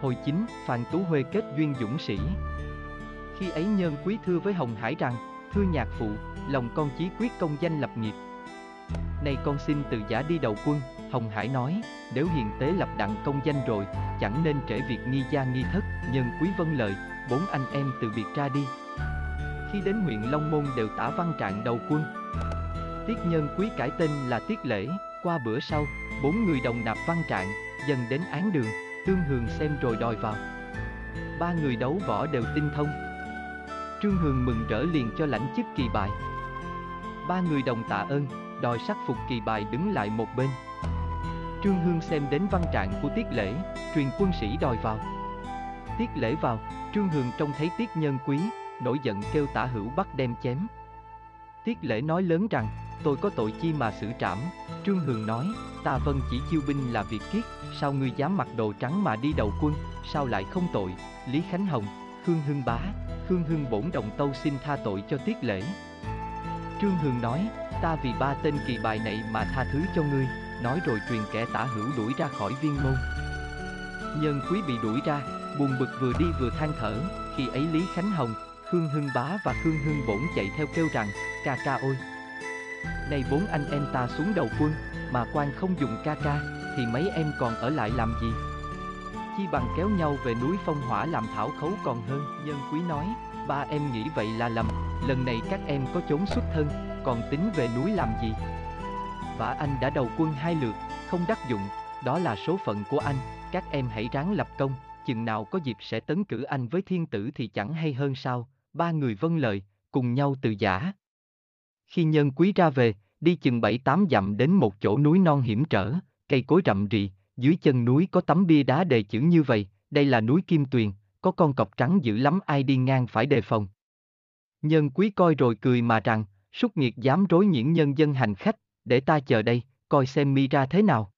Hồi chính, Phan Tú Huê kết duyên dũng sĩ. Khi ấy nhân quý thưa với Hồng Hải rằng, thưa nhạc phụ, lòng con chí quyết công danh lập nghiệp. Nay con xin từ giả đi đầu quân, Hồng Hải nói, nếu hiền tế lập đặng công danh rồi, chẳng nên trễ việc nghi gia nghi thất, nhân quý vân lời, bốn anh em từ biệt ra đi. Khi đến huyện Long Môn đều tả văn trạng đầu quân. Tiết nhân quý cải tên là Tiết Lễ, qua bữa sau, bốn người đồng nạp văn trạng, dần đến án đường, tương hường xem rồi đòi vào. Ba người đấu võ đều tinh thông. Trương Hường mừng rỡ liền cho lãnh chức kỳ bài. Ba người đồng tạ ơn, đòi sắc phục kỳ bài đứng lại một bên. Trương Hương xem đến văn trạng của Tiết Lễ, truyền quân sĩ đòi vào. Tiết Lễ vào, Trương Hương trông thấy Tiết Nhân Quý, nổi giận kêu tả hữu bắt đem chém. Tiết Lễ nói lớn rằng, tôi có tội chi mà xử trảm, Trương hường nói, ta vâng chỉ chiêu binh là việc kiết, sao ngươi dám mặc đồ trắng mà đi đầu quân, sao lại không tội, Lý Khánh Hồng, Khương Hưng Bá, Khương Hưng bổn đồng tâu xin tha tội cho Tiết Lễ. Trương hường nói, ta vì ba tên kỳ bài này mà tha thứ cho ngươi, nói rồi truyền kẻ tả hữu đuổi ra khỏi viên môn. Nhân quý bị đuổi ra, buồn bực vừa đi vừa than thở, khi ấy Lý Khánh Hồng, Khương Hưng Bá và Khương Hưng Bổn chạy theo kêu rằng, ca ca ôi nay bốn anh em ta xuống đầu quân, mà quan không dùng ca ca, thì mấy em còn ở lại làm gì? Chi bằng kéo nhau về núi phong hỏa làm thảo khấu còn hơn, nhân quý nói, ba em nghĩ vậy là lầm, lần này các em có trốn xuất thân, còn tính về núi làm gì? vả anh đã đầu quân hai lượt, không đắc dụng, đó là số phận của anh, các em hãy ráng lập công, chừng nào có dịp sẽ tấn cử anh với thiên tử thì chẳng hay hơn sao, ba người vâng lời, cùng nhau từ giả. Khi nhân quý ra về, đi chừng bảy tám dặm đến một chỗ núi non hiểm trở, cây cối rậm rì, dưới chân núi có tấm bia đá đề chữ như vậy, đây là núi Kim Tuyền, có con cọp trắng dữ lắm ai đi ngang phải đề phòng. Nhân quý coi rồi cười mà rằng, súc nghiệt dám rối nhiễn nhân dân hành khách, để ta chờ đây, coi xem mi ra thế nào.